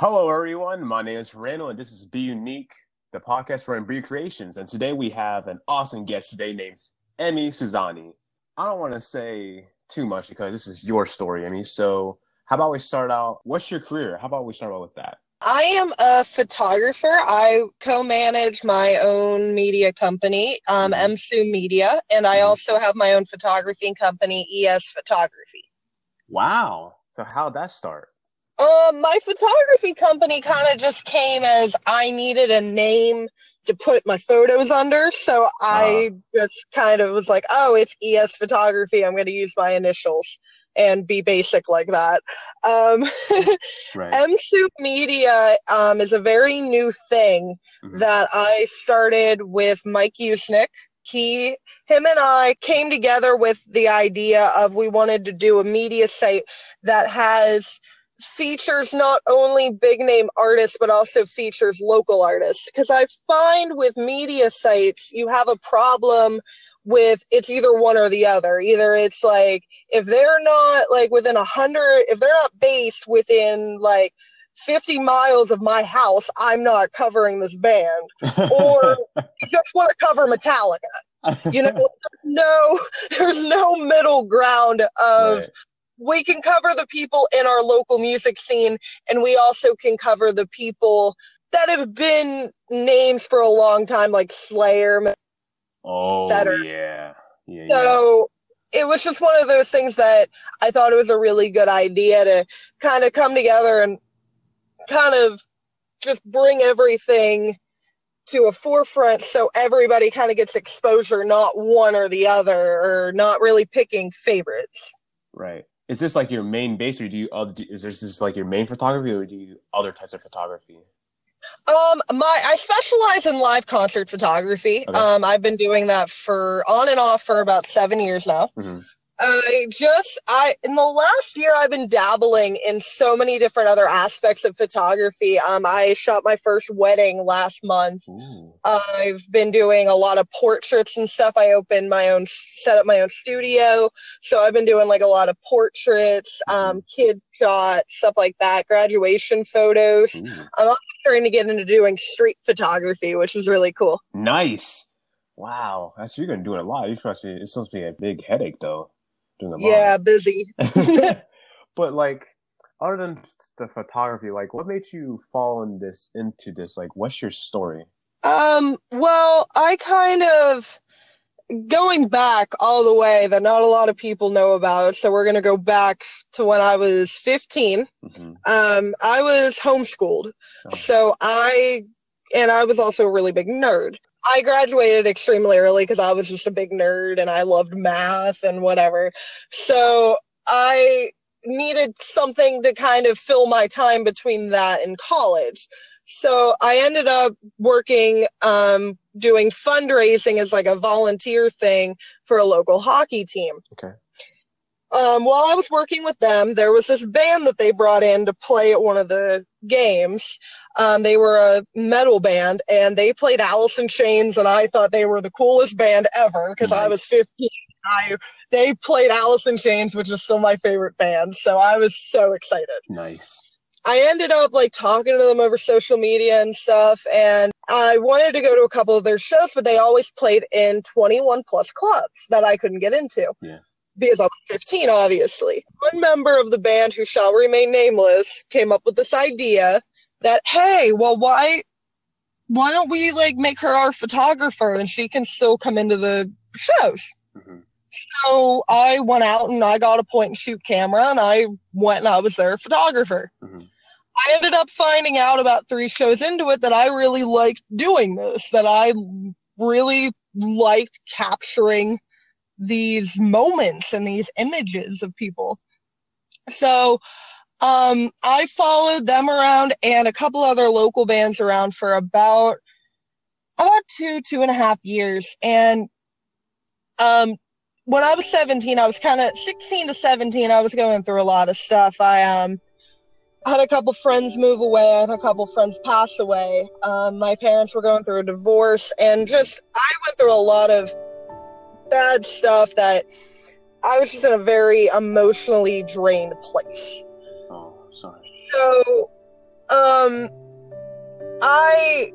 Hello, everyone. My name is Randall, and this is Be Unique, the podcast for Embry Creations. And today we have an awesome guest today named Emmy Suzani. I don't want to say too much because this is your story, Emmy. So, how about we start out? What's your career? How about we start out with that? I am a photographer. I co-manage my own media company, um, MSU Media, and I also have my own photography company, ES Photography. Wow. So how'd that start? Um, my photography company kind of just came as I needed a name to put my photos under, so I just kind of was like, "Oh, it's ES Photography. I'm going to use my initials." and be basic like that. Um, Right. MSU Media um, is a very new thing Mhm. that I started with Mike Usnick. He, him, and I came together with the idea of we wanted to do a media site that has features not only big name artists but also features local artists. Because i find with media sites you have a problem with it's either one or the other. Either it's like if they're not like within a hundred if they're not based within like 50 miles of my house i'm not covering this band. Or you just want to cover metallica. You know there's no there's no middle ground of Right. We can cover the people in our local music scene and we also can cover the people that have been names for a long time like slayer Oh yeah, yeah, yeah. so it was just one of those things that i thought it was a really good idea to kind of come together and kind of just bring everything to a forefront so everybody kind of gets exposure not one or the other or not really picking favorites Right. Is this like your main base, or do you? Other, is this just like your main photography, or do you other types of photography? Um, my I specialize in live concert photography. Okay. Um, I've been doing that for on and off for about seven years now. Mhm. I just I in the last year I've been dabbling in so many different other aspects of photography. Um, I shot my first wedding last month. I've been doing a lot of portraits and stuff. I opened my own, set up my own studio. So I've been doing like a lot of portraits, um, kid shots, stuff like that, graduation photos. Ooh. I'm also starting to get into doing street photography, which is really cool. Nice. Wow. That's you're gonna do it a lot. You supposed to, it's supposed to be a big headache though. Doing lot. Yeah, busy. but like other than the photography, like what made you fall in this into this? Like what's your story? Um, well, I kind of going back all the way that not a lot of people know about. So we're going to go back to when I was 15. Mhm. Um, I was homeschooled. Oh. So I, and I was also a really big nerd. I graduated extremely early because I was just a big nerd and I loved math and whatever. So I needed something to kind of fill my time between that and college. So I ended up working, um, doing fundraising as like a volunteer thing for a local hockey team. Okay. Um, while I was working with them, there was this band that they brought in to play at one of the games. Um, they were a metal band and they played Alice in Chains, and I thought they were the coolest band ever because I was 15. I, they played Alice in Chains, which is still my favorite band. So I was so excited. Nice. I ended up like talking to them over social media and stuff, and I wanted to go to a couple of their shows, but they always played in 21 plus clubs that I couldn't get into. Yeah. Because I was 15, obviously. One member of the band, who shall remain nameless, came up with this idea that, hey, well, why, why don't we like make her our photographer and she can still come into the shows? Mhm. So I went out and I got a point and shoot camera and I went and I was their photographer. Mhm. I ended up finding out about three shows into it that I really liked doing this, that I really liked capturing these moments and these images of people. So um, I followed them around and a couple other local bands around for about about two, two and a half years. And um, when I was 17, I was kind of 16 to 17, I was going through a lot of stuff. I um had a couple friends move away, I had a couple friends pass away. Um, my parents were going through a divorce, and just I went through a lot of bad stuff that I was just in a very emotionally drained place. Oh, sorry. So, Um, I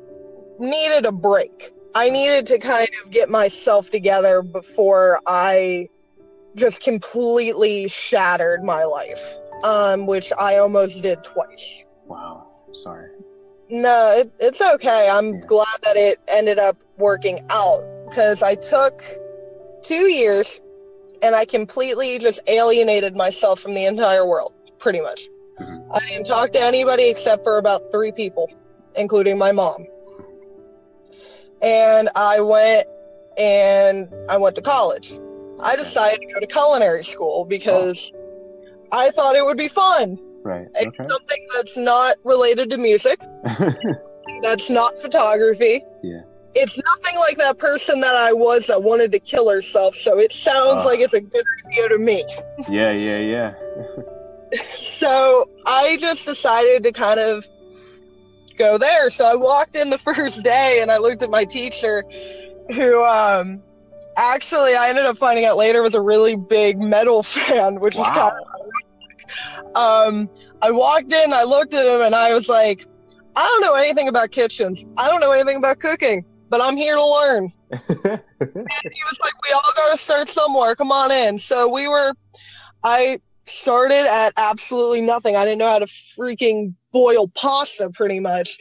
needed a break. I needed to kind of get myself together before I just completely shattered my life. Um, which I almost did twice. Wow. Sorry. No, it, it's okay. I'm Yeah. glad that it ended up working out because I took two years and I completely just alienated myself from the entire world, pretty much. Mhm. I didn't talk to anybody except for about three people, including my mom. And I went and I went to college. I decided to go to culinary school because I thought it would be fun. Right. It's something that's not related to music that's not photography. Yeah. It's nothing like that person that I was that wanted to kill herself, so it sounds Ah. like it's a good idea to me. yeah. Yeah. Yeah. So I just decided to kind of go there. So I walked in the first day and I looked at my teacher, who um, actually I ended up finding out later was a really big metal fan, which was kind Wow. um, I walked in, I looked at him, and I was like, I don't know anything about kitchens. I don't know anything about cooking, but I'm here to learn. He was like, We all got to start somewhere. Come on in. So we were, I started at absolutely nothing. I didn't know how to freaking boil pasta pretty much.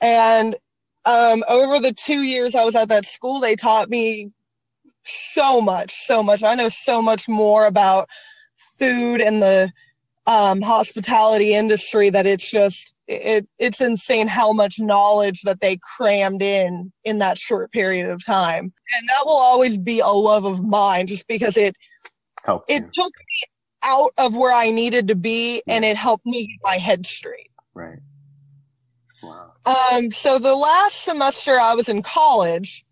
And um, over the two years I was at that school, they taught me so much, so much. I know so much more about food and the um, hospitality industry that it's just it it's insane how much knowledge that they crammed in in that short period of time and that will always be a love of mine just because it Helped it you. took me out of where i needed to be and it helped me get my head straight Right. Wow. um so the last semester i was in college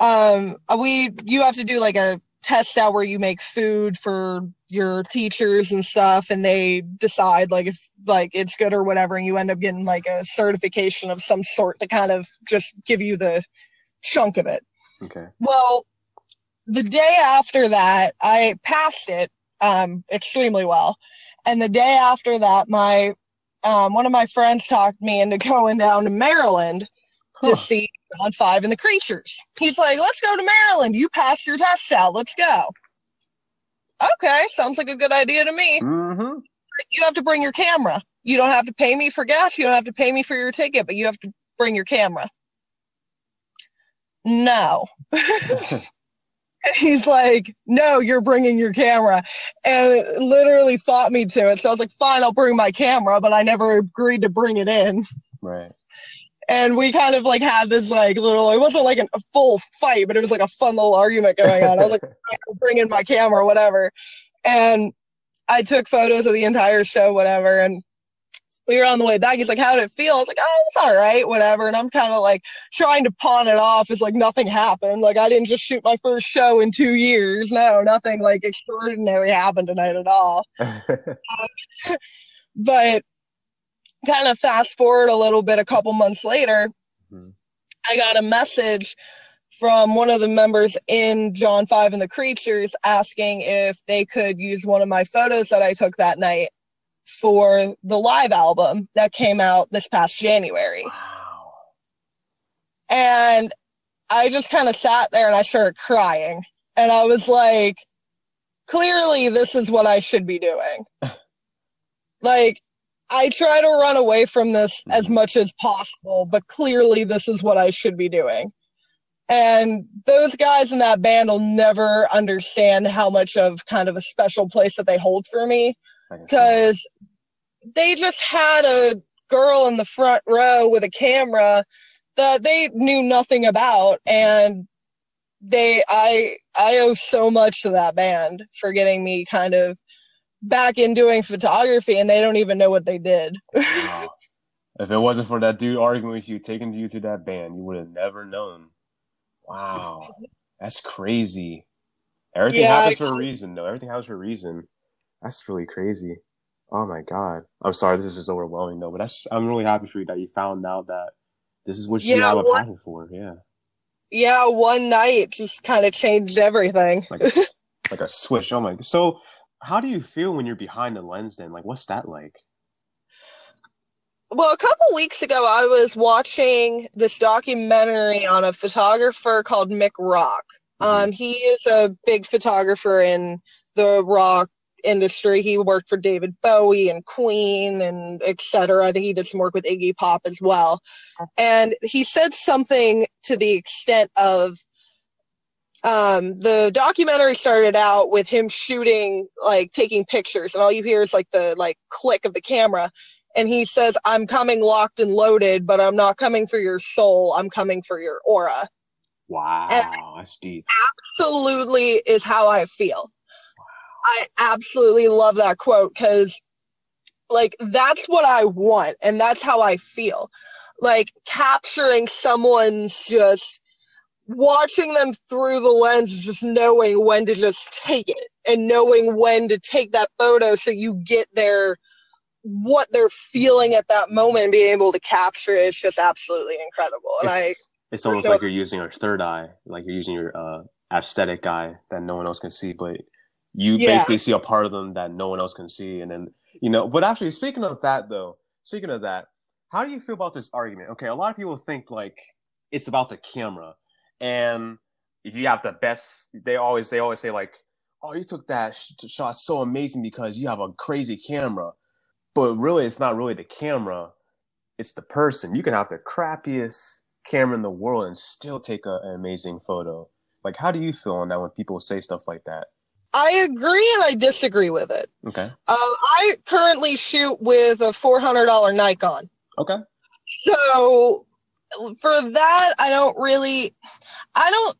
um we you have to do like a test out where you make food for your teachers and stuff and they decide like if like it's good or whatever and you end up getting like a certification of some sort to kind of just give you the chunk of it. Okay. well the day after that i passed it um extremely well. And the day after that my um, one of my friends talked me into going down to maryland to see John Five and the Creatures. He's like, let's go to Maryland. You passed your test out. Let's go. Okay, sounds like a good idea to me. Mm-hmm. You have to bring your camera. You don't have to pay me for gas. You don't have to pay me for your ticket, but you have to bring your camera. No. He's like, no, you're bringing your camera. And it literally fought me to it. So I was like, fine, I'll bring my camera, but I never agreed to bring it in. right. And we kind of like had this like little it wasn't like an, a full fight but it was like a fun little argument going on. I was like bring in my camera whatever. And i took photos of the entire show whatever and we were on the way back. He's like how did it feel? I was like oh it's all right whatever. And i'm kind of like trying to pawn it off as like nothing happened. Like i didn't just shoot my first show in two years. No nothing like extraordinary happened tonight at all. But kind of fast forward a little bit a couple months later Mhm. i got a message from one of the members in john 5 and the creatures asking if they could use one of my photos that i took that night for the live album that came out this past january wow. and I just kind of sat there and I started crying. And I was like, clearly, this is what I should be doing. like, I try to run away from this as much as possible, but clearly, this is what I should be doing. And those guys in that band will never understand how much of kind of a special place that they hold for me I can see that. because they just had a girl in the front row with a camera that they knew nothing about and they i i owe so much to that band for getting me kind of back in doing photography and they don't even know what they did Wow. If it wasn't for that dude arguing with you, taking you to that band, you would have never known. Wow. That's crazy. Everything Yeah, happens for a reason, though. Everything happens for a reason. That's really crazy. Oh my god. I'm sorry, this is just overwhelming though, but that's I'm really happy for you that you found out that this is what you Yeah, have a passion for. Yeah. yeah one night just kind of changed everything Like a, like a switch. Oh my so how do you feel when you're behind the lens then? Like what's that like? well, a couple weeks ago, I was watching this documentary on a photographer called Mick Rock. Mhm. Um, he is a big photographer in the rock industry. He worked for David Bowie and Queen and etc. I think he did some work with Iggy Pop as well. And he said something to the extent of um, the documentary started out with him shooting, like taking pictures, and all you hear is like the like click of the camera. And he says, I'm coming locked and loaded, but I'm not coming for your soul. I'm coming for your aura. Wow, And- that's deep. absolutely is how I feel. I absolutely love that quote because, like, that's what I want and that's how I feel. Like, capturing someone's just watching them through the lens, just knowing when to just take it and knowing when to take that photo so you get their what they're feeling at that moment and being able to capture it. It's just absolutely incredible. And I It's, it's almost like you're using your third eye, like you're using your uh, aesthetic eye that no one else can see, but you Yeah. basically see a part of them that no one else can see. And then, you know, but actually, speaking of that, though, speaking of that, how do you feel about this argument? Okay, a lot of people think like it's about the camera, and if you have the best, they always they always say like, "Oh, you took that sh- shot so amazing because you have a crazy camera," but really, it's not really the camera; it's the person. You can have the crappiest camera in the world and still take a, an amazing photo. Like, how do you feel on that when people say stuff like that? I agree and I disagree with it. Okay, Um, I currently shoot with a four hundred dollar Nikon, okay, so for that, I don't really, I don't,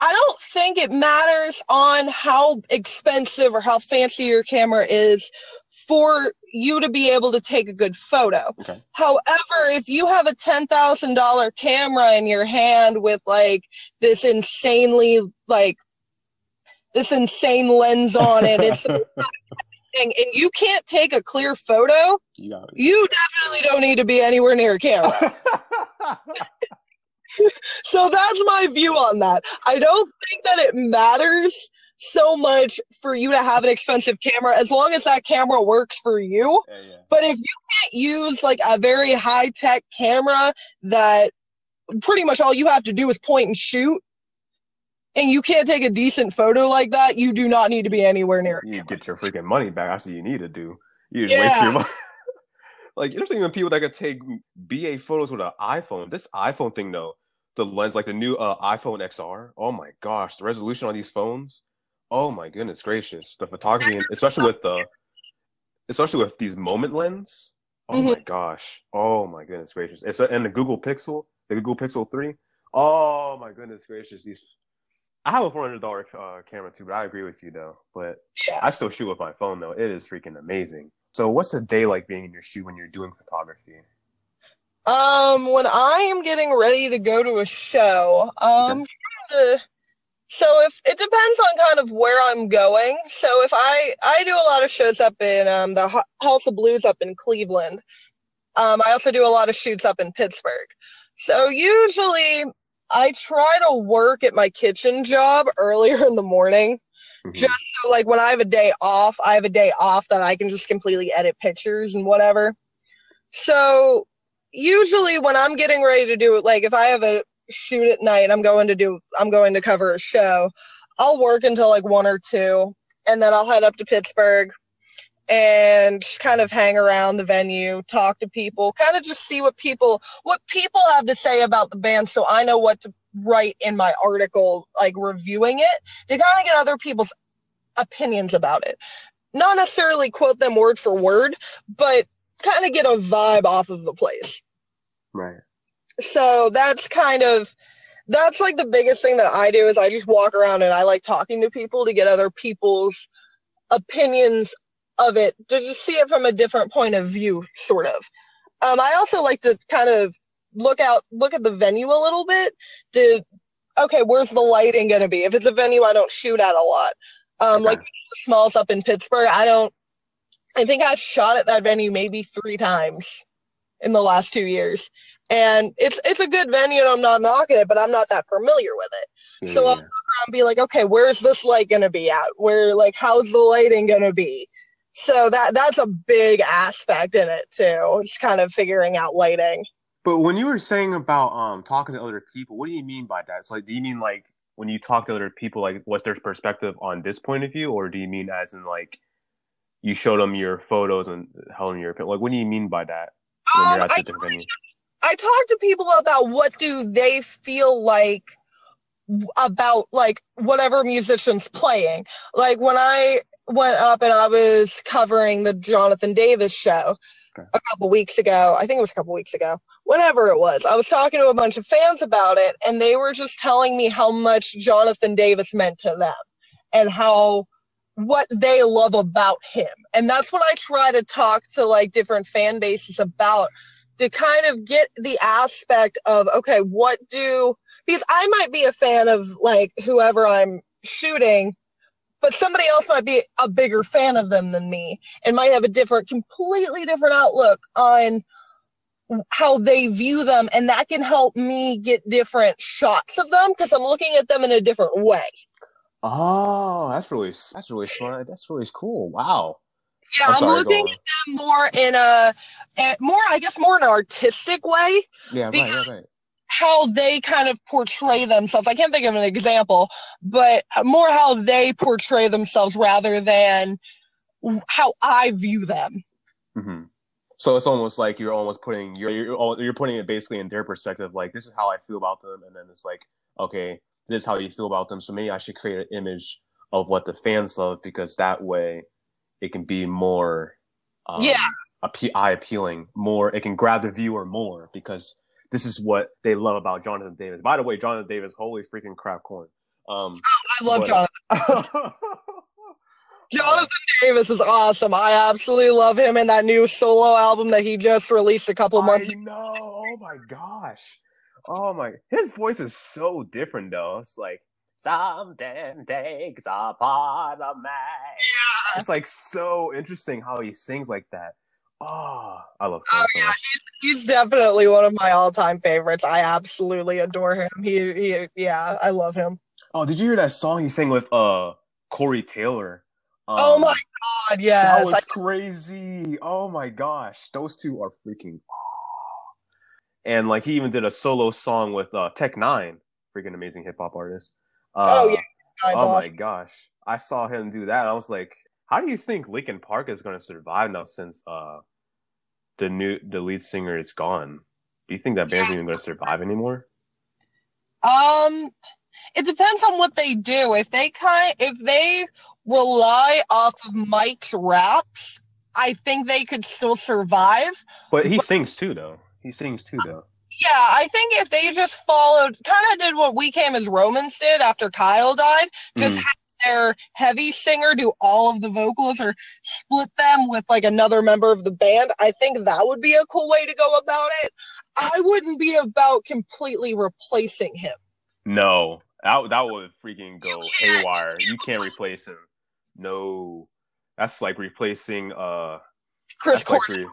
I don't think it matters on how expensive or how fancy your camera is for you to be able to take a good photo. okay. However, if you have a ten thousand dollar camera in your hand with like this insanely like this insane lens on it, it's and you can't take a clear photo, you you definitely don't need to be anywhere near a camera. so that's my view on that. I don't think that it matters so much for you to have an expensive camera as long as that camera works for you. yeah, yeah. But if you can't use like a very high tech camera that pretty much all you have to do is point and shoot, and you can't take a decent photo like that, you do not need to be anywhere near. you get your freaking money back. That's what you need to do. You just waste Yeah. your money. like there's even people that could take BA photos with an iPhone. This iPhone thing though, the lens, like the new uh, iPhone XR. Oh my gosh, the resolution on these phones. Oh my goodness gracious, the photography, especially with the, especially with these moment lens. Oh my gosh. Oh my goodness gracious. It's a, and the Google Pixel, the Google Pixel three. Oh my goodness gracious. These. I have a four hundred dollar uh, camera too, but I agree with you though. But Yeah. I still shoot with my phone though. It is freaking amazing. So, what's a day like being in your shoe when you're doing photography? Um, when I am getting ready to go to a show, um, to- so if it depends on kind of where I'm going. So if I I do a lot of shows up in um the Ho- House of Blues up in Cleveland. Um, I also do a lot of shoots up in Pittsburgh. So usually I try to work at my kitchen job earlier in the morning. Mhm. Just so like when I have a day off, I have a day off that I can just completely edit pictures and whatever. So usually when I'm getting ready to do it, like if I have a shoot at night, I'm going to do, I'm going to cover a show. I'll work until like one or two, and then I'll head up to Pittsburgh and kind of hang around the venue, talk to people, kind of just see what people what people have to say about the band, so I know what to write in my article, like reviewing it, to kind of get other people's opinions about it. Not necessarily quote them word for word, but kind of get a vibe off of the place. Right. So that's kind of that's like the biggest thing that I do is I just walk around and I like talking to people to get other people's opinions of it to just see it from a different point of view, sort of. Um, I also like to kind of look out, look at the venue a little bit. To okay, where's the lighting going to be? If it's a venue I don't shoot at a lot, um, like Okay. Smalls up in Pittsburgh, I don't. I think I've shot at that venue maybe three times in the last two years, and it's it's a good venue, and I'm not knocking it, but I'm not that familiar with it So, and be like, okay, where's this light gonna be at? Where like how's the lighting gonna be? So that that's a big aspect in it too. It's kind of figuring out lighting. But when you were saying about um talking to other people, what do you mean by that? So like, do you mean like when you talk to other people, like what's their perspective on this point of view, or do you mean as in like you show them your photos and them your opinion? Like, what do you mean by that? Um, I the? I talk to people about what do they feel like about like whatever musician's playing. Like when I went up and I was covering the Jonathan Davis show Okay. a couple weeks ago. I think it was a couple weeks ago. Whenever it was, I was talking to a bunch of fans about it, and they were just telling me how much Jonathan Davis meant to them and how what they love about him. And that's what I try to talk to like different fan bases about to kind of get the aspect of okay, what do because I might be a fan of like whoever I'm shooting, but somebody else might be a bigger fan of them than me and might have a different, completely different outlook on how they view them. And that can help me get different shots of them because I'm looking at them in a different way. Oh, that's really that's really smart. That's really cool. Wow. Yeah, I'm I'm, looking at them more in a, a more, I guess, more in an artistic way. Yeah, right, right, right. how they kind of portray themselves. I can't think of an example, but more how they portray themselves rather than how I view them. hmm So it's almost like you're almost putting you're you're you're putting it basically in their perspective. Like this is how I feel about them, and then it's like, okay, this is how you feel about them. So maybe I should create an image of what the fans love because that way it can be more, um, Yeah. appe- eye appealing. More, it can grab the viewer more because this is what they love about Jonathan Davis. By the way, Jonathan Davis, holy freaking crap Korn. Um, I love But- Jonathan. Jonathan Davis is awesome. I absolutely love him and that new solo album that he just released a couple months I know. Oh my gosh. Oh my. His voice is so different though. It's like something takes apart of me. It's like so interesting how he sings like that. Oh, I love. Oh, yeah, Cole. He's definitely one of my all-time favorites. I absolutely adore him. He, he yeah, I love him. Oh, did you hear that song he sang with uh Corey Taylor? Um, oh my god, That yes. was I- crazy. Oh my gosh. Those two are freaking And like he even did a solo song with uh Tech N9ne, freaking amazing hip hop artist. Uh, Oh, yeah, Oh awesome. my gosh. I saw him do that. I was like, how do you think Linkin Park is gonna survive now since uh the new the lead singer is gone? Do you think that band's even gonna survive anymore? Um, it depends on what they do. If they kind, if they rely off of Mike's raps, I think they could still survive. But he sings too though. He sings too though. Yeah, I think if they just followed, kind of did what We Came as Romans did after Kyle died, just Mm. have their heavy singer do all of the vocals or split them with like another member of the band, I think that would be a cool way to go about it. I wouldn't be about completely replacing him. No. That that would freaking go haywire. You can't replace him. No. That's like replacing uh Chris that's like re-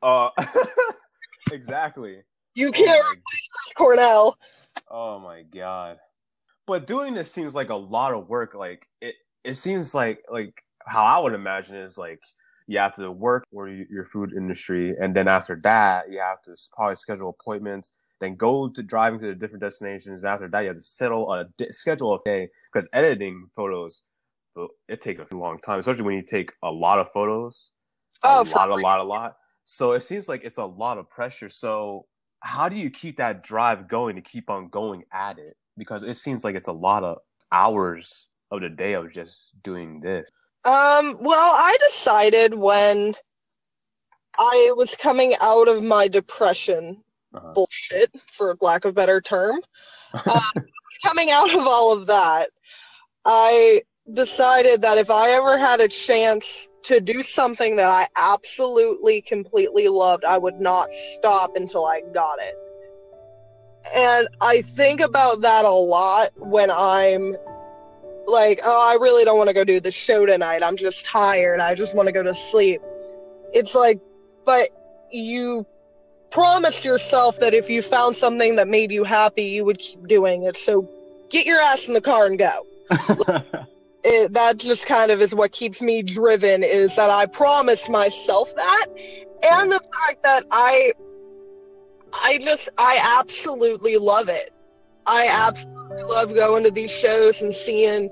uh exactly. you Oh can't replace Cornell. Oh my god. But doing this seems like a lot of work. Like it it seems like like how I would imagine is like you have to work for your food industry and then after that you have to probably schedule appointments, then go to driving to the different destinations. And after that you have to settle a di- schedule a day because editing photos it takes a long time, especially when you take a lot of photos. Oh, a Oh, for lot, a lot, a lot. So it seems like it's a lot of pressure. So how do you keep that drive going to keep on going at it? Because it seems like it's a lot of hours of the day of just doing this. Um, well, I decided when I was coming out of my depression Uh-huh. bullshit, for lack of a better term, uh, coming out of all of that, I decided that if I ever had a chance to do something that I absolutely, completely loved, I would not stop until I got it. And I think about that a lot when I'm like, oh, I really don't want to go do the show tonight. I'm just tired. I just want to go to sleep. It's like, but you promised yourself that if you found something that made you happy, you would keep doing it. So get your ass in the car and go. it, that just kind of is what keeps me driven is that I promised myself that and the fact that I I just I absolutely love it. I absolutely love going to these shows and seeing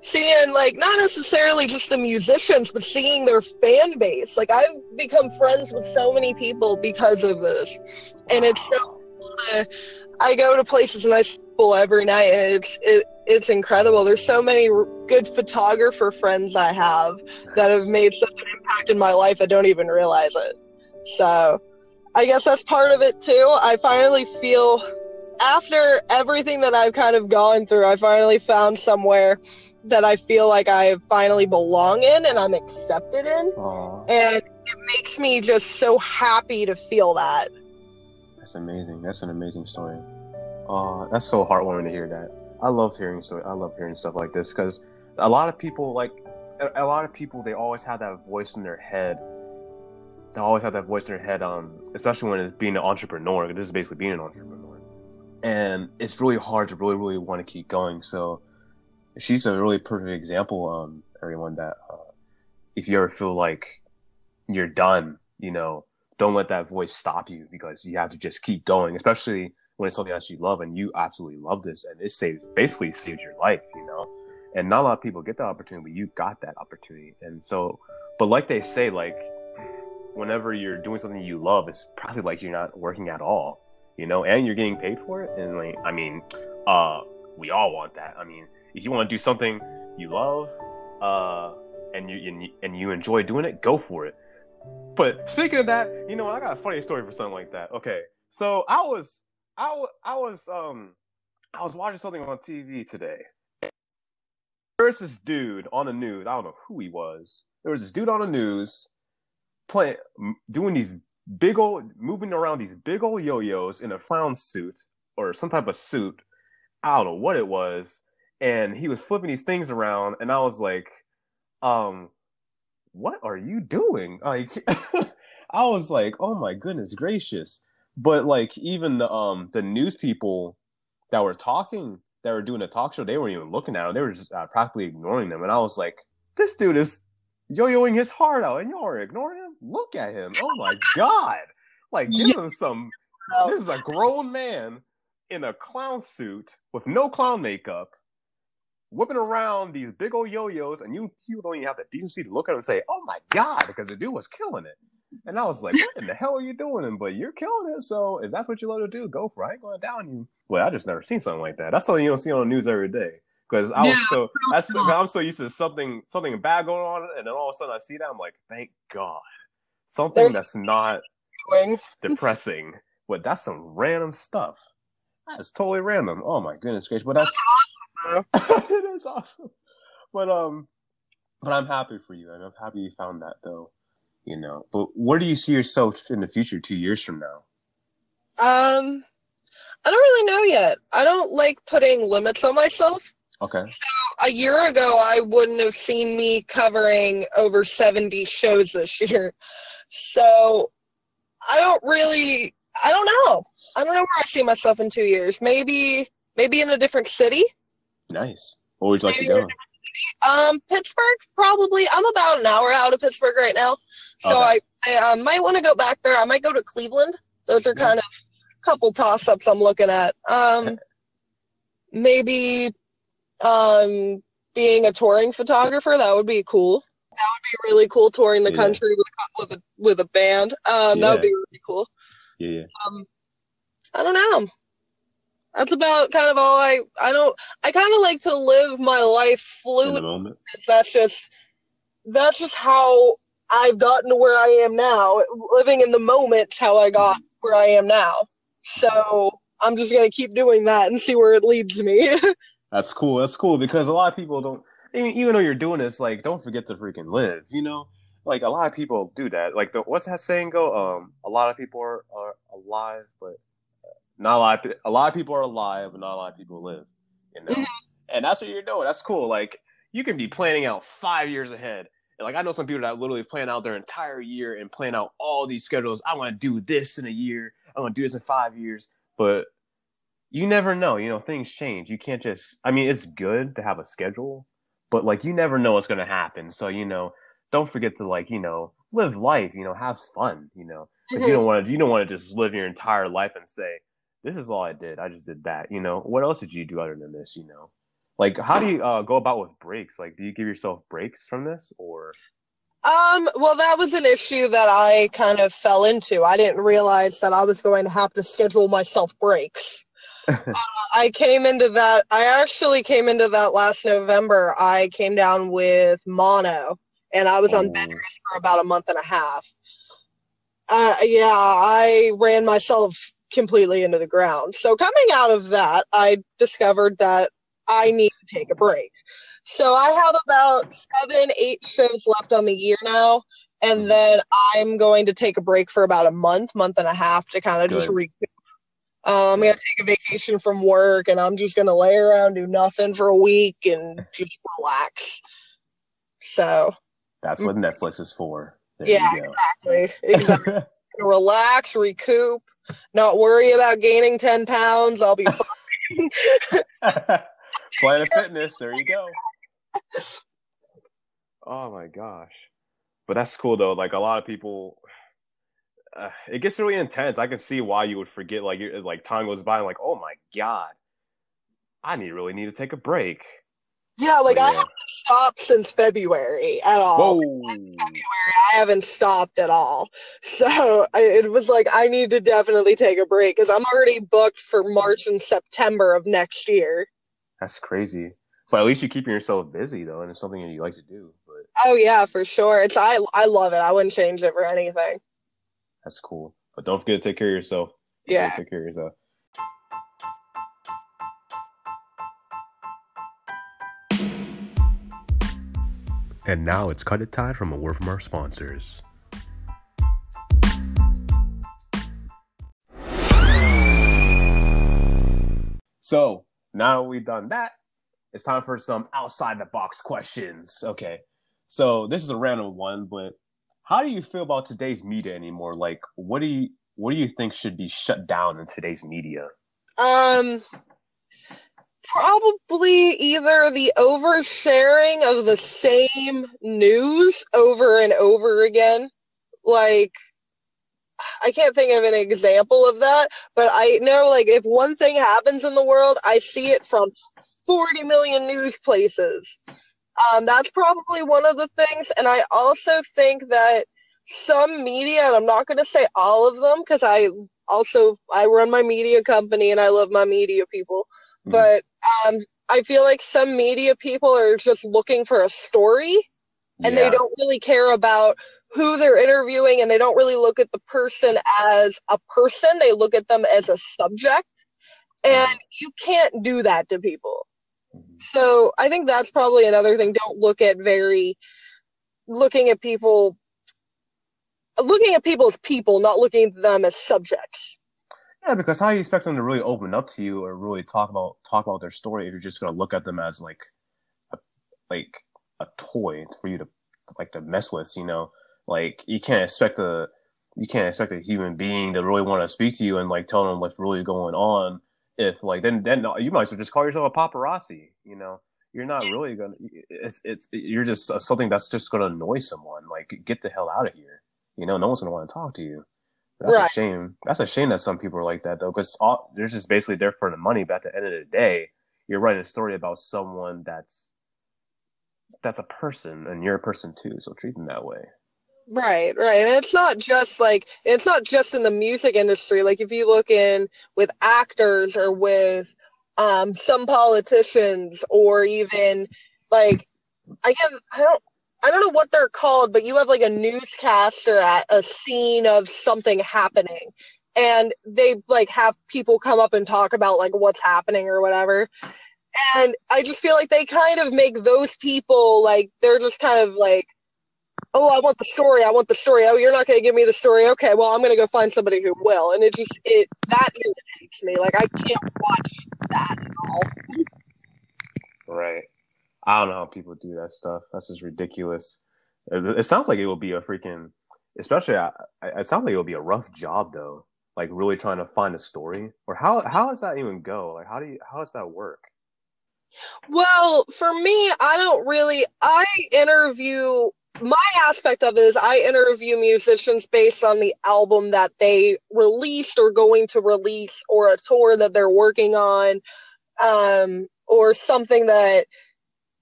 seeing like not necessarily just the musicians but seeing their fan base. Like I've become friends with so many people because of this. And it's so uh, I go to places and I school every night and it's it, it's incredible. There's so many good photographer friends I have that have made such an impact in my life I don't even realize it. So I guess that's part of it too. I finally feel after everything that I've kind of gone through, I finally found somewhere that I feel like I finally belong in and I'm accepted in. Aww. And it makes me just so happy to feel that. That's amazing. That's an amazing story. Oh, that's so heartwarming to hear that. I love hearing so I love hearing stuff like this because a lot of people like a, lot of people they always have that voice in their head. They always have that voice in their head, um, especially when it's being an entrepreneur. This is basically being an entrepreneur, and it's really hard to really, really want to keep going. So, she's a really perfect example. Um, everyone that uh, if you ever feel like you're done, you know, don't let that voice stop you because you have to just keep going, especially when it's something that you love and you absolutely love this and it saves basically saves your life, you know. And not a lot of people get that opportunity, but you got that opportunity. And so, but like they say, like whenever you're doing something you love, it's probably like you're not working at all, you know, and you're getting paid for it. And like, I mean, uh, we all want that. I mean, if you want to do something you love, uh, and you, and you and you enjoy doing it, go for it. But speaking of that, you know, I got a funny story for something like that. Okay, so I was I, I was um I was watching something on TV today. There was this dude on the news. I don't know who he was. There was this dude on the news playing doing these big old moving around these big old yo-yos in a clown suit or some type of suit. I don't know what it was. And he was flipping these things around and I was like, um, what are you doing? Like I was like, oh my goodness gracious but like even the um the news people that were talking that were doing a talk show, they weren't even looking at him. They were just uh, practically ignoring them. And I was like, this dude is yo-yoing his heart out, and you're ignoring him. Look at him. Oh my god! Like give him some. This is a grown man in a clown suit with no clown makeup, whipping around these big old yo-yos, and you people don't even have the decency to look at him and say, "Oh my god," because the dude was killing it. And I was like, what in the hell are you doing? But you're killing it. So if that's what you love to do, go for it. I ain't going down you. Well, I just never seen something like that. That's something you don't see on the news every day. Because I was so that's I'm so used to something something bad going on, and then all of a sudden I see that I'm like, thank God, something that's not depressing. But that's some random stuff. That's totally random. Oh my goodness gracious! But that's, that's awesome, it is awesome. But um, but I'm happy for you, and I'm happy you found that though you know. But where do you see yourself in the future, two years from now? Um, I don't really know yet. I don't like putting limits on myself. Okay. So a year ago, I wouldn't have seen me covering over 70 shows this year. So I don't really, I don't know. I don't know where I see myself in two years. Maybe, maybe in a different city. Nice. Where would you like maybe to go? Um, Pittsburgh, probably. I'm about an hour out of Pittsburgh right now. So okay. I, I uh, might want to go back there. I might go to Cleveland. Those are kind of a couple toss ups I'm looking at. Um, maybe um, being a touring photographer. That would be cool. That would be really cool touring the yeah. country with, with a with a band. Um, yeah. That would be really cool. Yeah, yeah. Um, I don't know. That's about kind of all I. I don't. I kind of like to live my life fluid. That's just. That's just how I've gotten to where I am now. Living in the moment, how I got where I am now. So I'm just gonna keep doing that and see where it leads me. That's cool. That's cool because a lot of people don't. I mean, even though you're doing this, like, don't forget to freaking live. You know, like a lot of people do that. Like, the, what's that saying go? Um, a lot of people are, are alive, but not a lot. Of, a lot of people are alive, but not a lot of people live. You know, mm-hmm. and that's what you're doing. That's cool. Like, you can be planning out five years ahead like I know some people that literally plan out their entire year and plan out all these schedules. I want to do this in a year. I want to do this in five years. But you never know. You know, things change. You can't just. I mean, it's good to have a schedule, but like you never know what's gonna happen. So you know, don't forget to like you know live life. You know, have fun. You know, mm-hmm. you don't want to you don't want to just live your entire life and say this is all I did. I just did that. You know, what else did you do other than this? You know, like how do you uh, go about with breaks? Like, do you give yourself breaks from this or? Um, well, that was an issue that I kind of fell into. I didn't realize that I was going to have to schedule myself breaks. uh, I came into that. I actually came into that last November. I came down with mono, and I was on bed rest for about a month and a half. Uh, yeah, I ran myself completely into the ground. So coming out of that, I discovered that I need to take a break. So I have about seven, eight shows left on the year now. And mm-hmm. then I'm going to take a break for about a month, month and a half to kind of just recoup. Um, I'm going to take a vacation from work and I'm just going to lay around, do nothing for a week and just relax. So that's what Netflix is for. There yeah, exactly. Exactly. relax, recoup, not worry about gaining 10 pounds. I'll be fine. Planet Fitness. There you go. Oh my gosh. But that's cool though. Like a lot of people, uh, it gets really intense. I can see why you would forget. Like, like time goes by, and like, oh my god, I need really need to take a break. Yeah, like yeah. I haven't stopped since February at all. February, I haven't stopped at all. So it was like I need to definitely take a break because I'm already booked for March and September of next year. That's crazy. But at least you're keeping yourself busy though, and it's something that you like to do. But oh yeah, for sure. It's I I love it. I wouldn't change it for anything. That's cool. But don't forget to take care of yourself. Yeah. Take care of yourself. And now it's cut it time from a word from our sponsors. So now we've done that, it's time for some outside the box questions. Okay. So this is a random one, but how do you feel about today's media anymore? Like what do you what do you think should be shut down in today's media? Um probably either the oversharing of the same news over and over again. Like, I can't think of an example of that, but I know, like, if one thing happens in the world, I see it from 40 million news places. Um, that's probably one of the things. And I also think that some media, and I'm not going to say all of them because I also I run my media company and I love my media people. Mm. But um, I feel like some media people are just looking for a story and yeah. they don't really care about who they're interviewing and they don't really look at the person as a person. They look at them as a subject. And mm. you can't do that to people. Mm-hmm. So I think that's probably another thing. Don't look at very looking at people looking at people as people, not looking at them as subjects. Yeah, because how do you expect them to really open up to you or really talk about talk about their story if you're just gonna look at them as like a like a toy for you to like to mess with, you know? Like you can't expect a you can't expect a human being to really want to speak to you and like tell them what's really going on if like then then you might as well just call yourself a paparazzi, you know? You're not really gonna it's it's you're just uh, something that's just gonna annoy someone. Like get the hell out of here. You know, no one's gonna want to talk to you. That's right. a shame. That's a shame that some people are like that though, because they're just basically there for the money. But at the end of the day, you're writing a story about someone that's that's a person, and you're a person too. So treat them that way. Right, right. And it's not just like it's not just in the music industry. Like if you look in with actors or with um some politicians or even like I guess I don't I don't know what they're called, but you have like a newscaster at a scene of something happening and they like have people come up and talk about like what's happening or whatever. And I just feel like they kind of make those people like they're just kind of like, oh, I want the story. I want the story. Oh, you're not going to give me the story. Okay, well, I'm going to go find somebody who will. And it just it that irritates me. Like I can't watch that at all. Right. I don't know how people do that stuff. That's just ridiculous. It, it sounds like it will be a freaking, especially. it sounds like it will be a rough job though. Like really trying to find a story, or how how does that even go? Like how do you how does that work? Well, for me, I don't really. I interview. My aspect of it is I interview musicians based on the album that they released or going to release or a tour that they're working on, um, or something that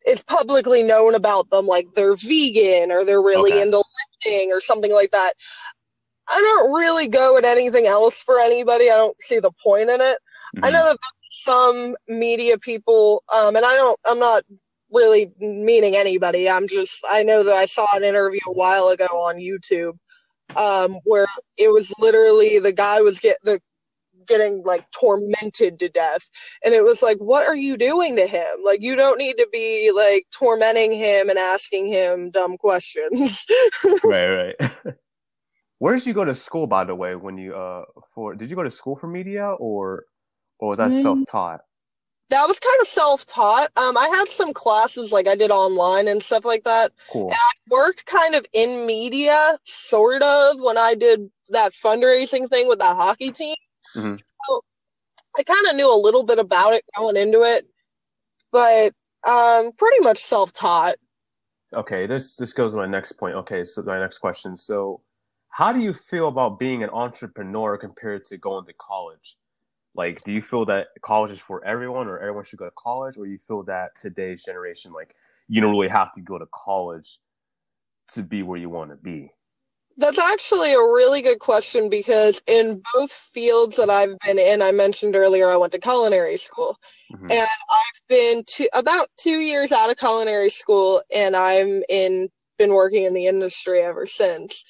is publicly known about them, like they're vegan or they're really Okay. into lifting or something like that. I don't really go at anything else for anybody. I don't see the point in it. I Mhm. know that some media people, um, and I don't, I'm not really meaning anybody. I'm just, I know that I saw an interview a while ago on YouTube um, where it was literally the guy was get the getting like tormented to death, and it was like, what are you doing to him? Like, you don't need to be like tormenting him and asking him dumb questions. right, right. Where did you go to school, by the way? When you uh for did you go to school for media or or was that Mm. self taught? that was kind of self-taught. Um, I had some classes like I did online and stuff like that. Cool. worked kind of in media, sort of, when I did that fundraising thing with that hockey team. Mhm. So I kind of knew a little bit about it going into it, but um, pretty much self taught. Okay, this this goes to my next point. Okay, so my next question. So, how do you feel about being an entrepreneur compared to going to college? Like, do you feel that college is for everyone, or everyone should go to college, or you feel that today's generation, like, you don't really have to go to college to be where you want to be? That's actually a really good question because in both fields that I've been in, I mentioned earlier I went to culinary school. Mhm. And I've been to about two years out of culinary school, and I'm in been working in the industry ever since.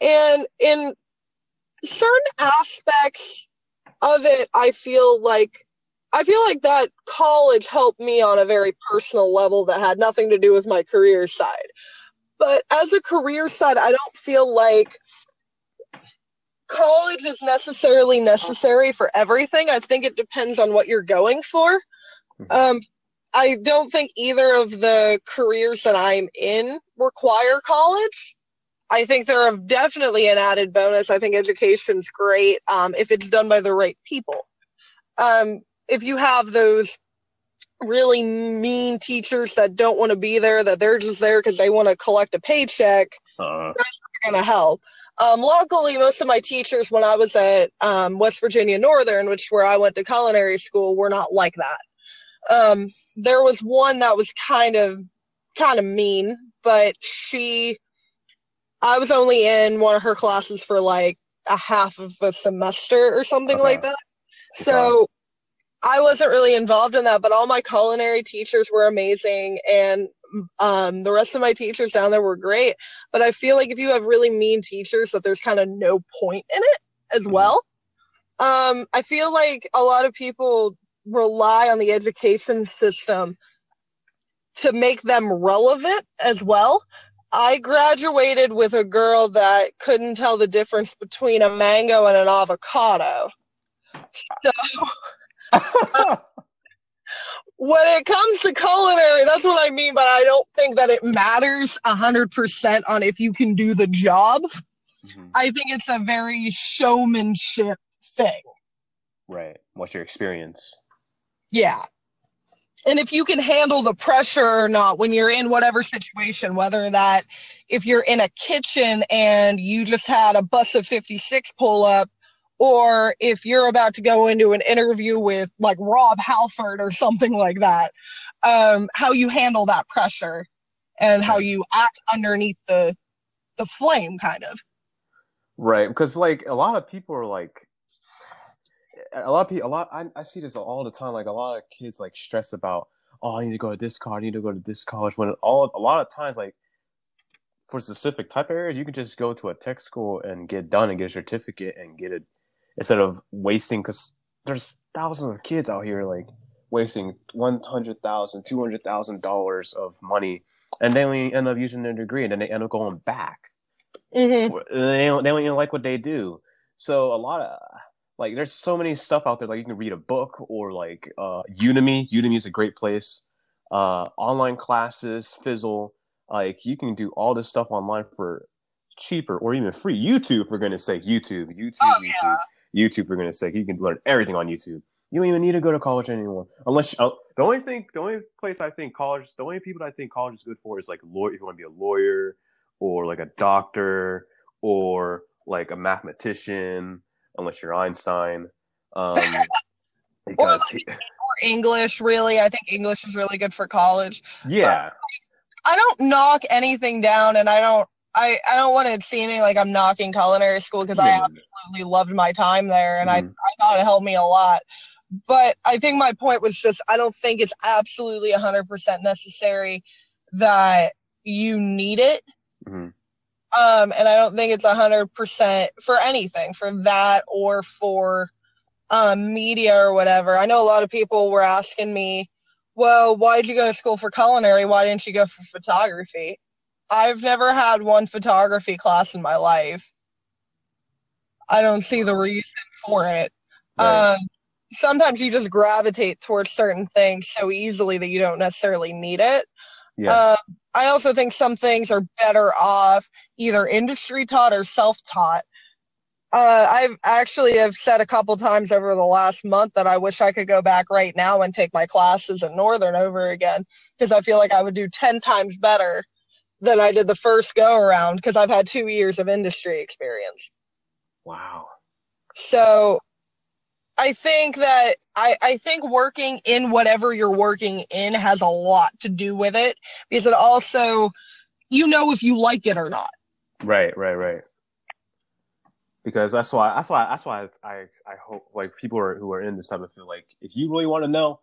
And in certain aspects of it, I feel like I feel like that college helped me on a very personal level that had nothing to do with my career side. But as a career side, I don't feel like college is necessarily necessary for everything. I think it depends on what you're going for. Mhm. Um, I don't think either of the careers that I'm in require college. I think they're definitely an added bonus. I think education's great um, if it's done by the right people. Um, if you have those really mean teachers that don't want to be there, that they're just there because they want to collect a paycheck, Uh, going to help. Um, luckily, most of my teachers when I was at um, West Virginia Northern, which where I went to culinary school, were not like that. Um, there was one that was kind of kind of mean, but she, I was only in one of her classes for like a half of a semester or something Okay. like that. So I wasn't really involved in that, but all my culinary teachers were amazing, and um, the rest of my teachers down there were great. But I feel like if you have really mean teachers, that there's kind of no point in it as Mhm. well. Um, I feel like a lot of people rely on the education system to make them relevant as well. I graduated with a girl that couldn't tell the difference between a mango and an avocado. when it comes to culinary, that's what I mean, but I don't think that it matters a hundred percent on if you can do the job. Mhm. I think it's a very showmanship thing. Right. What's your experience? Yeah. And if you can handle the pressure or not when you're in whatever situation, whether that if you're in a kitchen and you just had a bus of 56 pull up, or if you're about to go into an interview with like Rob Halford or something like that, um, how you handle that pressure and how you act underneath the the flame, kind of. Right, because like a lot of people are like, a lot of people, a lot. I, I see this all the time. Like a lot of kids like stress about, oh, I need to go to this college, I need to go to this college. When all a lot of times, like for specific type of areas, you can just go to a tech school and get done and get a certificate and get it instead of wasting. Because there's thousands of kids out here like wasting one hundred thousand, two hundred thousand dollars of money, and they only end up using their degree, and then they end up going back Mm-hmm. they don't, they don't even like what they do. So a lot of like there's so many stuff out there like you can read a book or like uh Udemy. Udemy is a great place. Uh online classes, Fizzle, like you can do all this stuff online for cheaper or even free. YouTube for goodness sake, YouTube, YouTube, Oh, YouTube, YouTube for goodness sake. You can learn everything on YouTube. You don't even need to go to college anymore, unless uh, the only thing, the only place I think college, the only people I think college is good for is like lawyer. If you want to be a lawyer, or like a doctor, or like a mathematician, unless you're Einstein. Um, or, like, or English, really, I think English is really good for college. Yeah. I don't knock anything down, and I don't I, I don't want it seeming like I'm knocking culinary school because I absolutely loved my time there and mm-hmm. I, I thought it helped me a lot. But I think my point was just I don't think it's absolutely 100% necessary that you need it. Mm-hmm. Um, and I don't think it's 100% for anything, for that or for um, media or whatever. I know a lot of people were asking me, well, why did you go to school for culinary? Why didn't you go for photography? I've never had one photography class in my life. I don't see the reason for it. Right. Um, sometimes you just gravitate towards certain things so easily that you don't necessarily need it. Yeah. Uh, I also think some things are better off either industry taught or self taught. Uh, I've actually have said a couple times over the last month that I wish I could go back right now and take my classes at Northern over again because I feel like I would do 10 times better than I did the first go around because I've had two years of industry experience. Wow. So I think that I, I think working in whatever you're working in has a lot to do with it because it also you know if you like it or not. Right, right, right. Because that's why that's why that's why I I hope like people are, who are in this type of field like if you really want to know,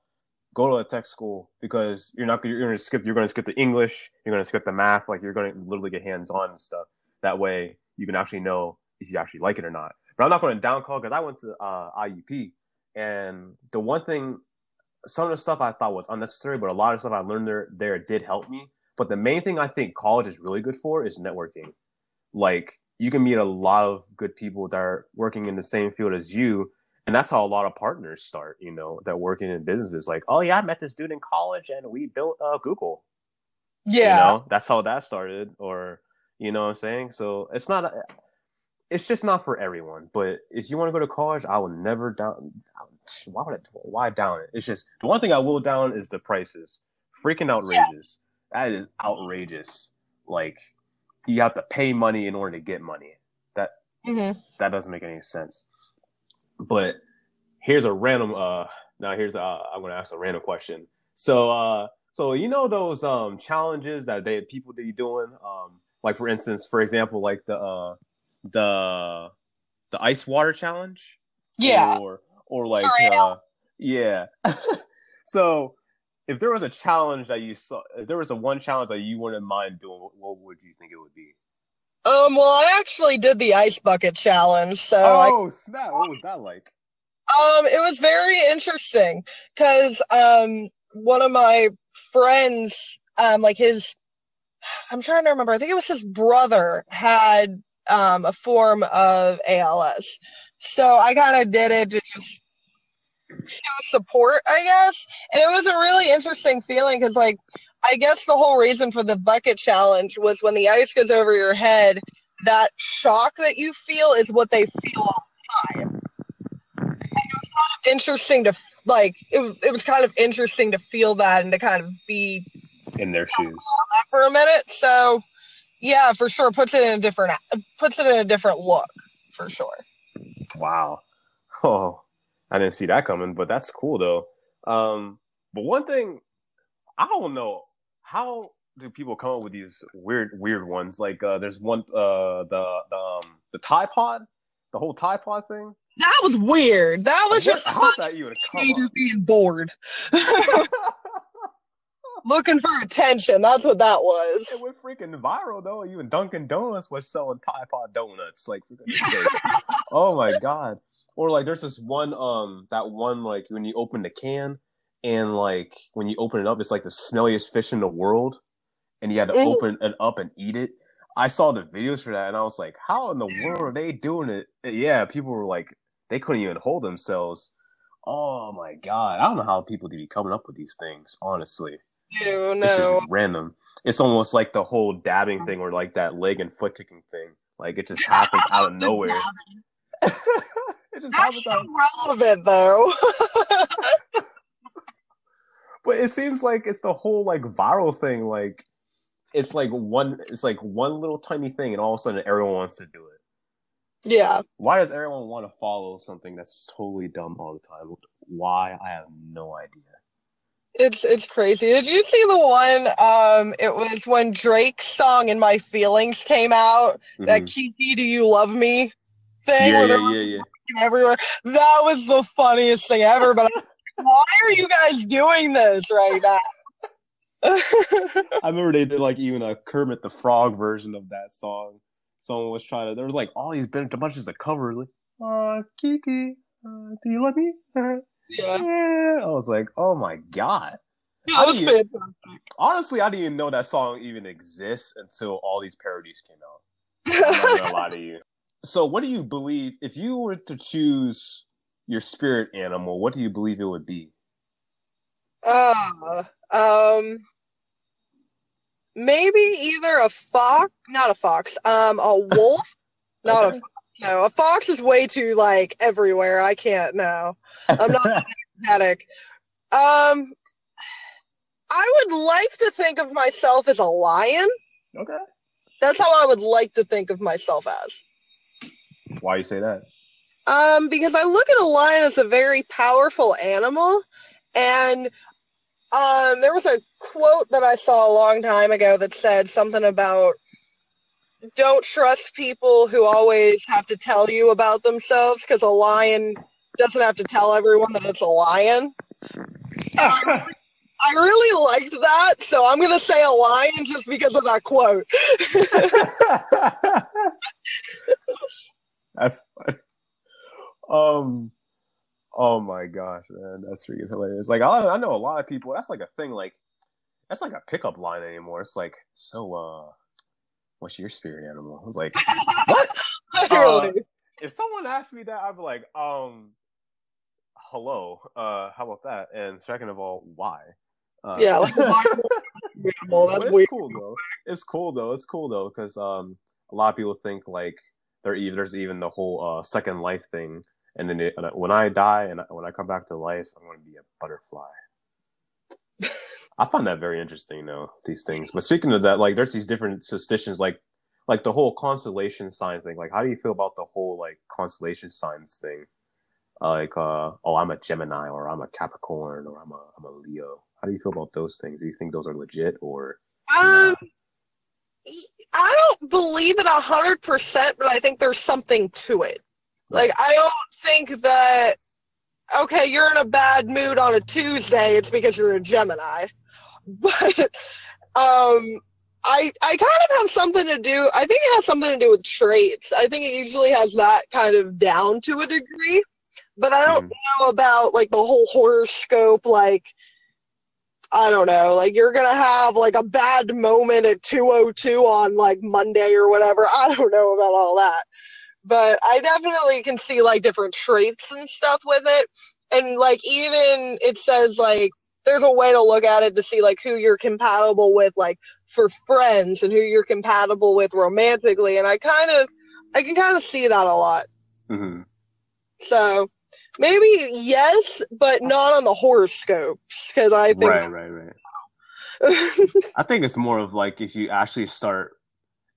go to a tech school because you're not you're going to skip you're going to skip the English, you're going to skip the math, like you're going to literally get hands on stuff. That way you can actually know if you actually like it or not. But I'm not going to down call because I went to uh, IUP and the one thing, some of the stuff I thought was unnecessary, but a lot of stuff I learned there there did help me. But the main thing I think college is really good for is networking. Like you can meet a lot of good people that are working in the same field as you and that's how a lot of partners start you know that working in businesses like oh yeah i met this dude in college and we built uh, google. Yeah. you know that's how that started or you know what i'm saying? So it's not it's just not for everyone but if you want to go to college i will never down why would I, why down it? It's just the one thing i will down is the prices. Freaking outrageous. Yeah. that is outrageous. Like you have to pay money in order to get money. That mm-hmm. that doesn't make any sense but here's a random. Uh, now here's uh, I'm gonna ask a random question. So uh, so you know those um challenges that they people be doing um like for instance for example like the uh the the ice water challenge yeah or or like uh, yeah so if there was a challenge that you saw if there was a one challenge that you wouldn't mind doing what would you think it would be um, well, I actually did the ice bucket challenge. So, oh I, snap! What was that like? Um, it was very interesting because um, one of my friends, um, like his, I'm trying to remember. I think it was his brother had um a form of ALS, so I kind of did it to just show support, I guess. And it was a really interesting feeling because, like, I guess the whole reason for the bucket challenge was when the ice goes over your head, that shock that you feel is what they feel all the time. And it was kind of interesting to like it, it was kind of interesting to feel that and to kind of be in their shoes for a minute. So yeah, for sure puts it in a different puts it in a different look for sure. Wow. Oh, I didn't see that coming, but that's cool though. Um, but one thing I don't know how do people come up with these weird weird ones? Like uh, there's one uh, the the um, the Tide Pod, the whole Tide Pod thing. That was weird. That was just how's that even teenagers being bored. Looking for attention. That's what that was. It went freaking viral though. Even Dunkin' Donuts was selling Tide Pod donuts. Like, oh my god. Or like, there's this one um that one like when you open the can and like when you open it up, it's like the smelliest fish in the world, and you had to mm-hmm. open it up and eat it. I saw the videos for that, and I was like, "How in the world are they doing it?" Yeah, people were like, they couldn't even hold themselves. Oh my god, I don't know how people do be coming up with these things. Honestly, Ew, no, it's just random. It's almost like the whole dabbing thing, or like that leg and foot kicking thing. Like it just happens out of nowhere. it just That's happens out. relevant, though. But it seems like it's the whole like viral thing. Like it's like one, it's like one little tiny thing, and all of a sudden everyone wants to do it. yeah. Why does everyone want to follow something that's totally dumb all the time? Why? I have no idea. It's it's crazy. Did you see the one? Um, it was when Drake's song "In My Feelings" came out. That Mhm. Kiki, do you love me? Thing yeah, yeah, yeah, yeah. everywhere. That was the funniest thing ever. But why are you guys doing this right now? I remember they did like even a Kermit the Frog version of that song. Someone was trying to. There was like all these bunches of covers. Like, uh, Kiki, uh, do you love me? Uh, yeah, yeah. I was like, oh my god. that was fantastic. Honestly, I didn't even know that song even exists until all these parodies came out. I'm not gonna lie to you. So, what do you believe if you were to choose your spirit animal? What do you believe it would be? Uh, um, maybe either a fox, not a fox, um, a wolf, not Okay. a no, a fox is way too like everywhere. I can't. No, I'm not that empathetic. Um, I would like to think of myself as a lion. okay. That's how I would like to think of myself as. Why you say that? Um, because I look at a lion as a very powerful animal, and um, there was a quote that I saw a long time ago that said something about don't trust people who always have to tell you about themselves because a lion doesn't have to tell everyone that it's a lion. I really liked that, so I'm gonna say a lion just because of that quote. That's funny. Um. Oh my gosh, man, that's freaking hilarious. Like I, I know a lot of people. That's like a thing. Like that's like a pickup line anymore. It's like, so, uh, what's your spirit animal? I was like, what? Literally. if someone asked me that, I'd be like, um, hello, uh, how about that? And second of all, why? Uh, Yeah, like, why- Animal, that's it's weird. cool though. It's cool though. It's cool though because um, a lot of people think like there even there's even the whole uh, second life thing, and then it, and when I die and I- when I come back to life, I'm going to be a butterfly. I find that very interesting though these things. But speaking of that, like there's these different superstitions like like the whole constellation sign thing. Like how do you feel about the whole like constellation signs thing? Uh, like uh, oh, I'm a Gemini or I'm a Capricorn or I'm a I'm a Leo. How do you feel about those things? Do you think those are legit or? Um, I don't believe it a hundred percent, but I think there's something to it. Like I don't think that okay, you're in a bad mood on a Tuesday, it's because you're a Gemini. But um I I kind of have something to do I think it has something to do with traits. I think it usually has that kind of down to a degree. But I don't know about like the whole horoscope like I don't know, like you're gonna have like a bad moment at 202 on like Monday or whatever. I don't know about all that. But I definitely can see like different traits and stuff with it. And like even it says like there's a way to look at it to see like who you're compatible with like for friends and who you're compatible with romantically. And I kind of I can kind of see that a lot. hmm So maybe yes, but not on the horoscopes because I think Right, right, right. I think it's more of like if you actually start.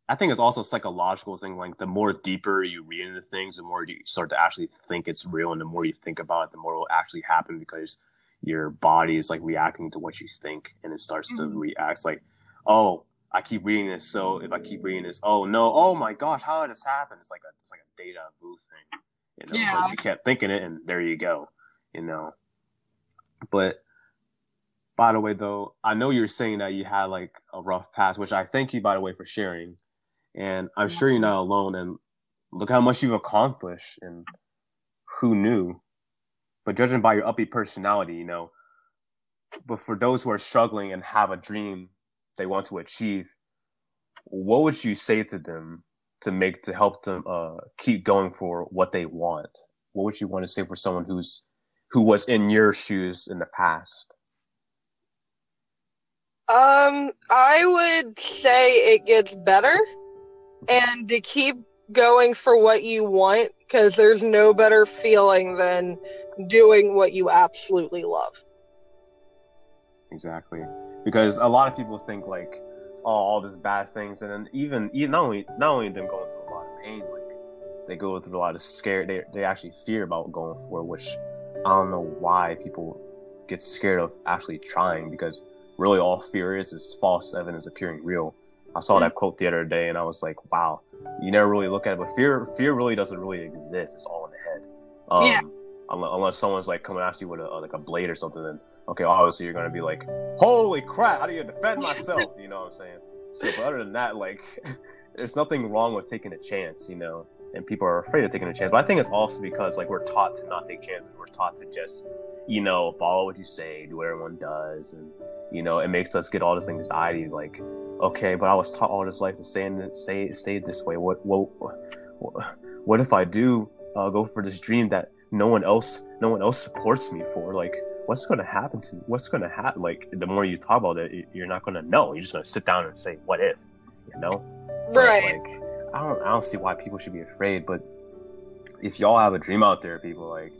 I think it's also a psychological thing. Like the more deeper you read into things, the more you start to actually think it's real, and the more you think about it, the more it will actually happen because your body is like reacting to what you think, and it starts to Mhm. react. Like, oh, I keep reading this, so if I keep reading this, oh no, oh my gosh, how did this happen? It's like a it's like a deja vu thing, you know, Yeah. you kept thinking it, and there you go, you know. But by the way, though, I know you're saying that you had like a rough past, which I thank you, by the way, for sharing. And I'm sure you're not alone. And look how much you've accomplished. And who knew? But judging by your upbeat personality, you know. But for those who are struggling and have a dream they want to achieve, what would you say to them to make to help them uh, keep going for what they want? What would you want to say for someone who's who was in your shoes in the past? Um, I would say it gets better, and to keep going for what you want, because there's no better feeling than doing what you absolutely love. Exactly. Because a lot of people think like, oh, all these bad things, and then even, not only not only them going through a lot of pain, like they go through a lot of scare. They they actually fear about going for, which I don't know why people get scared of actually trying because really all fear is is false evidence appearing real. I saw that quote the other day and I was like, wow, you never really look at it, but fear fear really doesn't really exist. It's all in the head. Um, yeah. Unless someone's like coming after you with a, like a blade or something, then okay, obviously you're gonna be like, holy crap, how do you defend myself? You know what I'm saying? So, but other than that, like, there's nothing wrong with taking a chance, you know. And people are afraid of taking a chance, but I think it's also because like we're taught to not take chances. We're taught to just you know, follow what you say, do what everyone does, and you know, it makes us get all this anxiety. Like, okay, but I was taught all this life to stay in, stay stay this way. What what what if I do uh, go for this dream that no one else no one else supports me for? Like, what's going to happen to what's going to happen? Like, the more you talk about it, you're not going to know. You're just going to sit down and say, "What if?" You know, right? But, like, I don't I don't see why people should be afraid, but if y'all have a dream out there, people like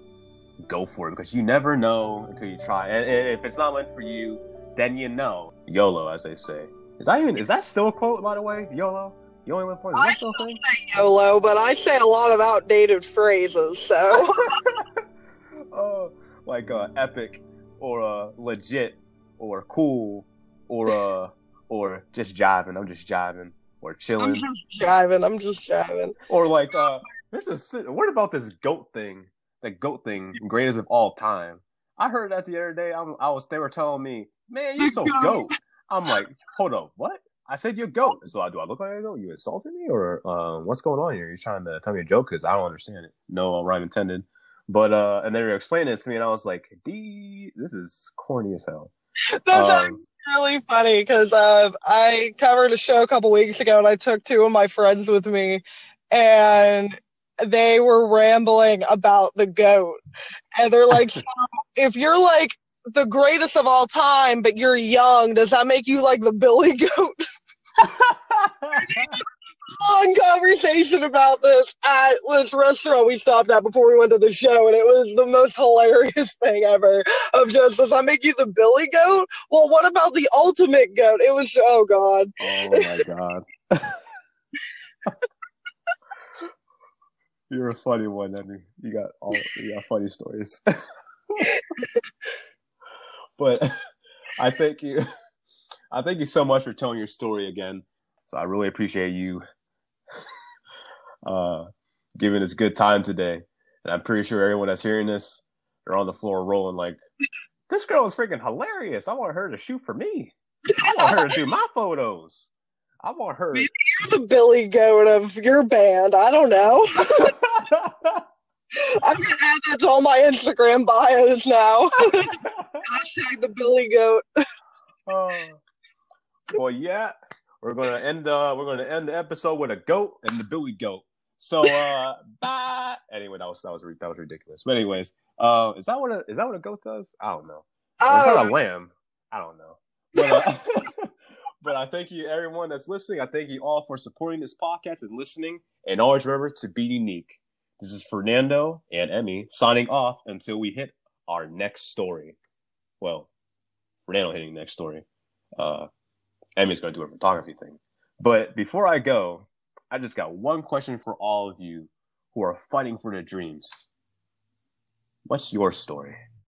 go for it because you never know until you try. And, and if it's not meant for you, then you know. YOLO, as they say. Is that even is that still a quote by the way? YOLO. You only live once. Is that still a thing? YOLO, but I say a lot of outdated phrases. So. oh, like uh, epic, or uh, legit, or cool, or uh, or just jiving. I'm just jiving, or chilling. I'm just jiving. I'm just jiving. Or like uh, there's a what about this goat thing? the goat thing, greatest of all time. I heard that the other day. I, I was they were telling me, man, you're so goat. I'm like, hold up, what? I said you're goat. So I do I look like a goat? You insulted me or um, what's going on here? You're trying to tell me a joke because I don't understand it. No rhyme intended. But uh, and they were explaining it to me, and I was like, "D, this is corny as hell." That's um, really funny because uh, I covered a show a couple weeks ago, and I took two of my friends with me, and they were rambling about the goat. And they're like, so if you're like the greatest of all time, but you're young, does that make you like the Billy goat? long conversation about this at this restaurant we stopped at before we went to the show, and it was the most hilarious thing ever. Of just, does that make you the Billy goat? Well, what about the ultimate goat? It was, oh god. Oh my god. You're a funny one, Emmy. You got all you got funny stories. But I thank you. I thank you so much for telling your story again. So I really appreciate you uh, giving us good time today. And I'm pretty sure everyone that's hearing this, they're on the floor rolling like, this girl is freaking hilarious. I want her to shoot for me. I want her to do my photos. I want her. Maybe you're the Billy Goat of your band. I don't know. I'm gonna add that to all my Instagram bios now. Hashtag the Billy Goat. Oh. Well, yeah, we're gonna end. Uh, we're gonna end the episode with a goat and the Billy Goat. So, uh, bye. Anyway, that was that was that was ridiculous. But anyways, uh, is that what a is that what a goat does? I don't know. Oh. Is that a lamb? I don't know. But, uh, but I thank you, everyone that's listening. I thank you all for supporting this podcast and listening. And always remember to be unique. This is Fernando and Emmy signing off until we hit our next story. Well, Fernando hitting the next story. Uh, Emmy's going to do a photography thing. But before I go, I just got one question for all of you who are fighting for their dreams. What's your story?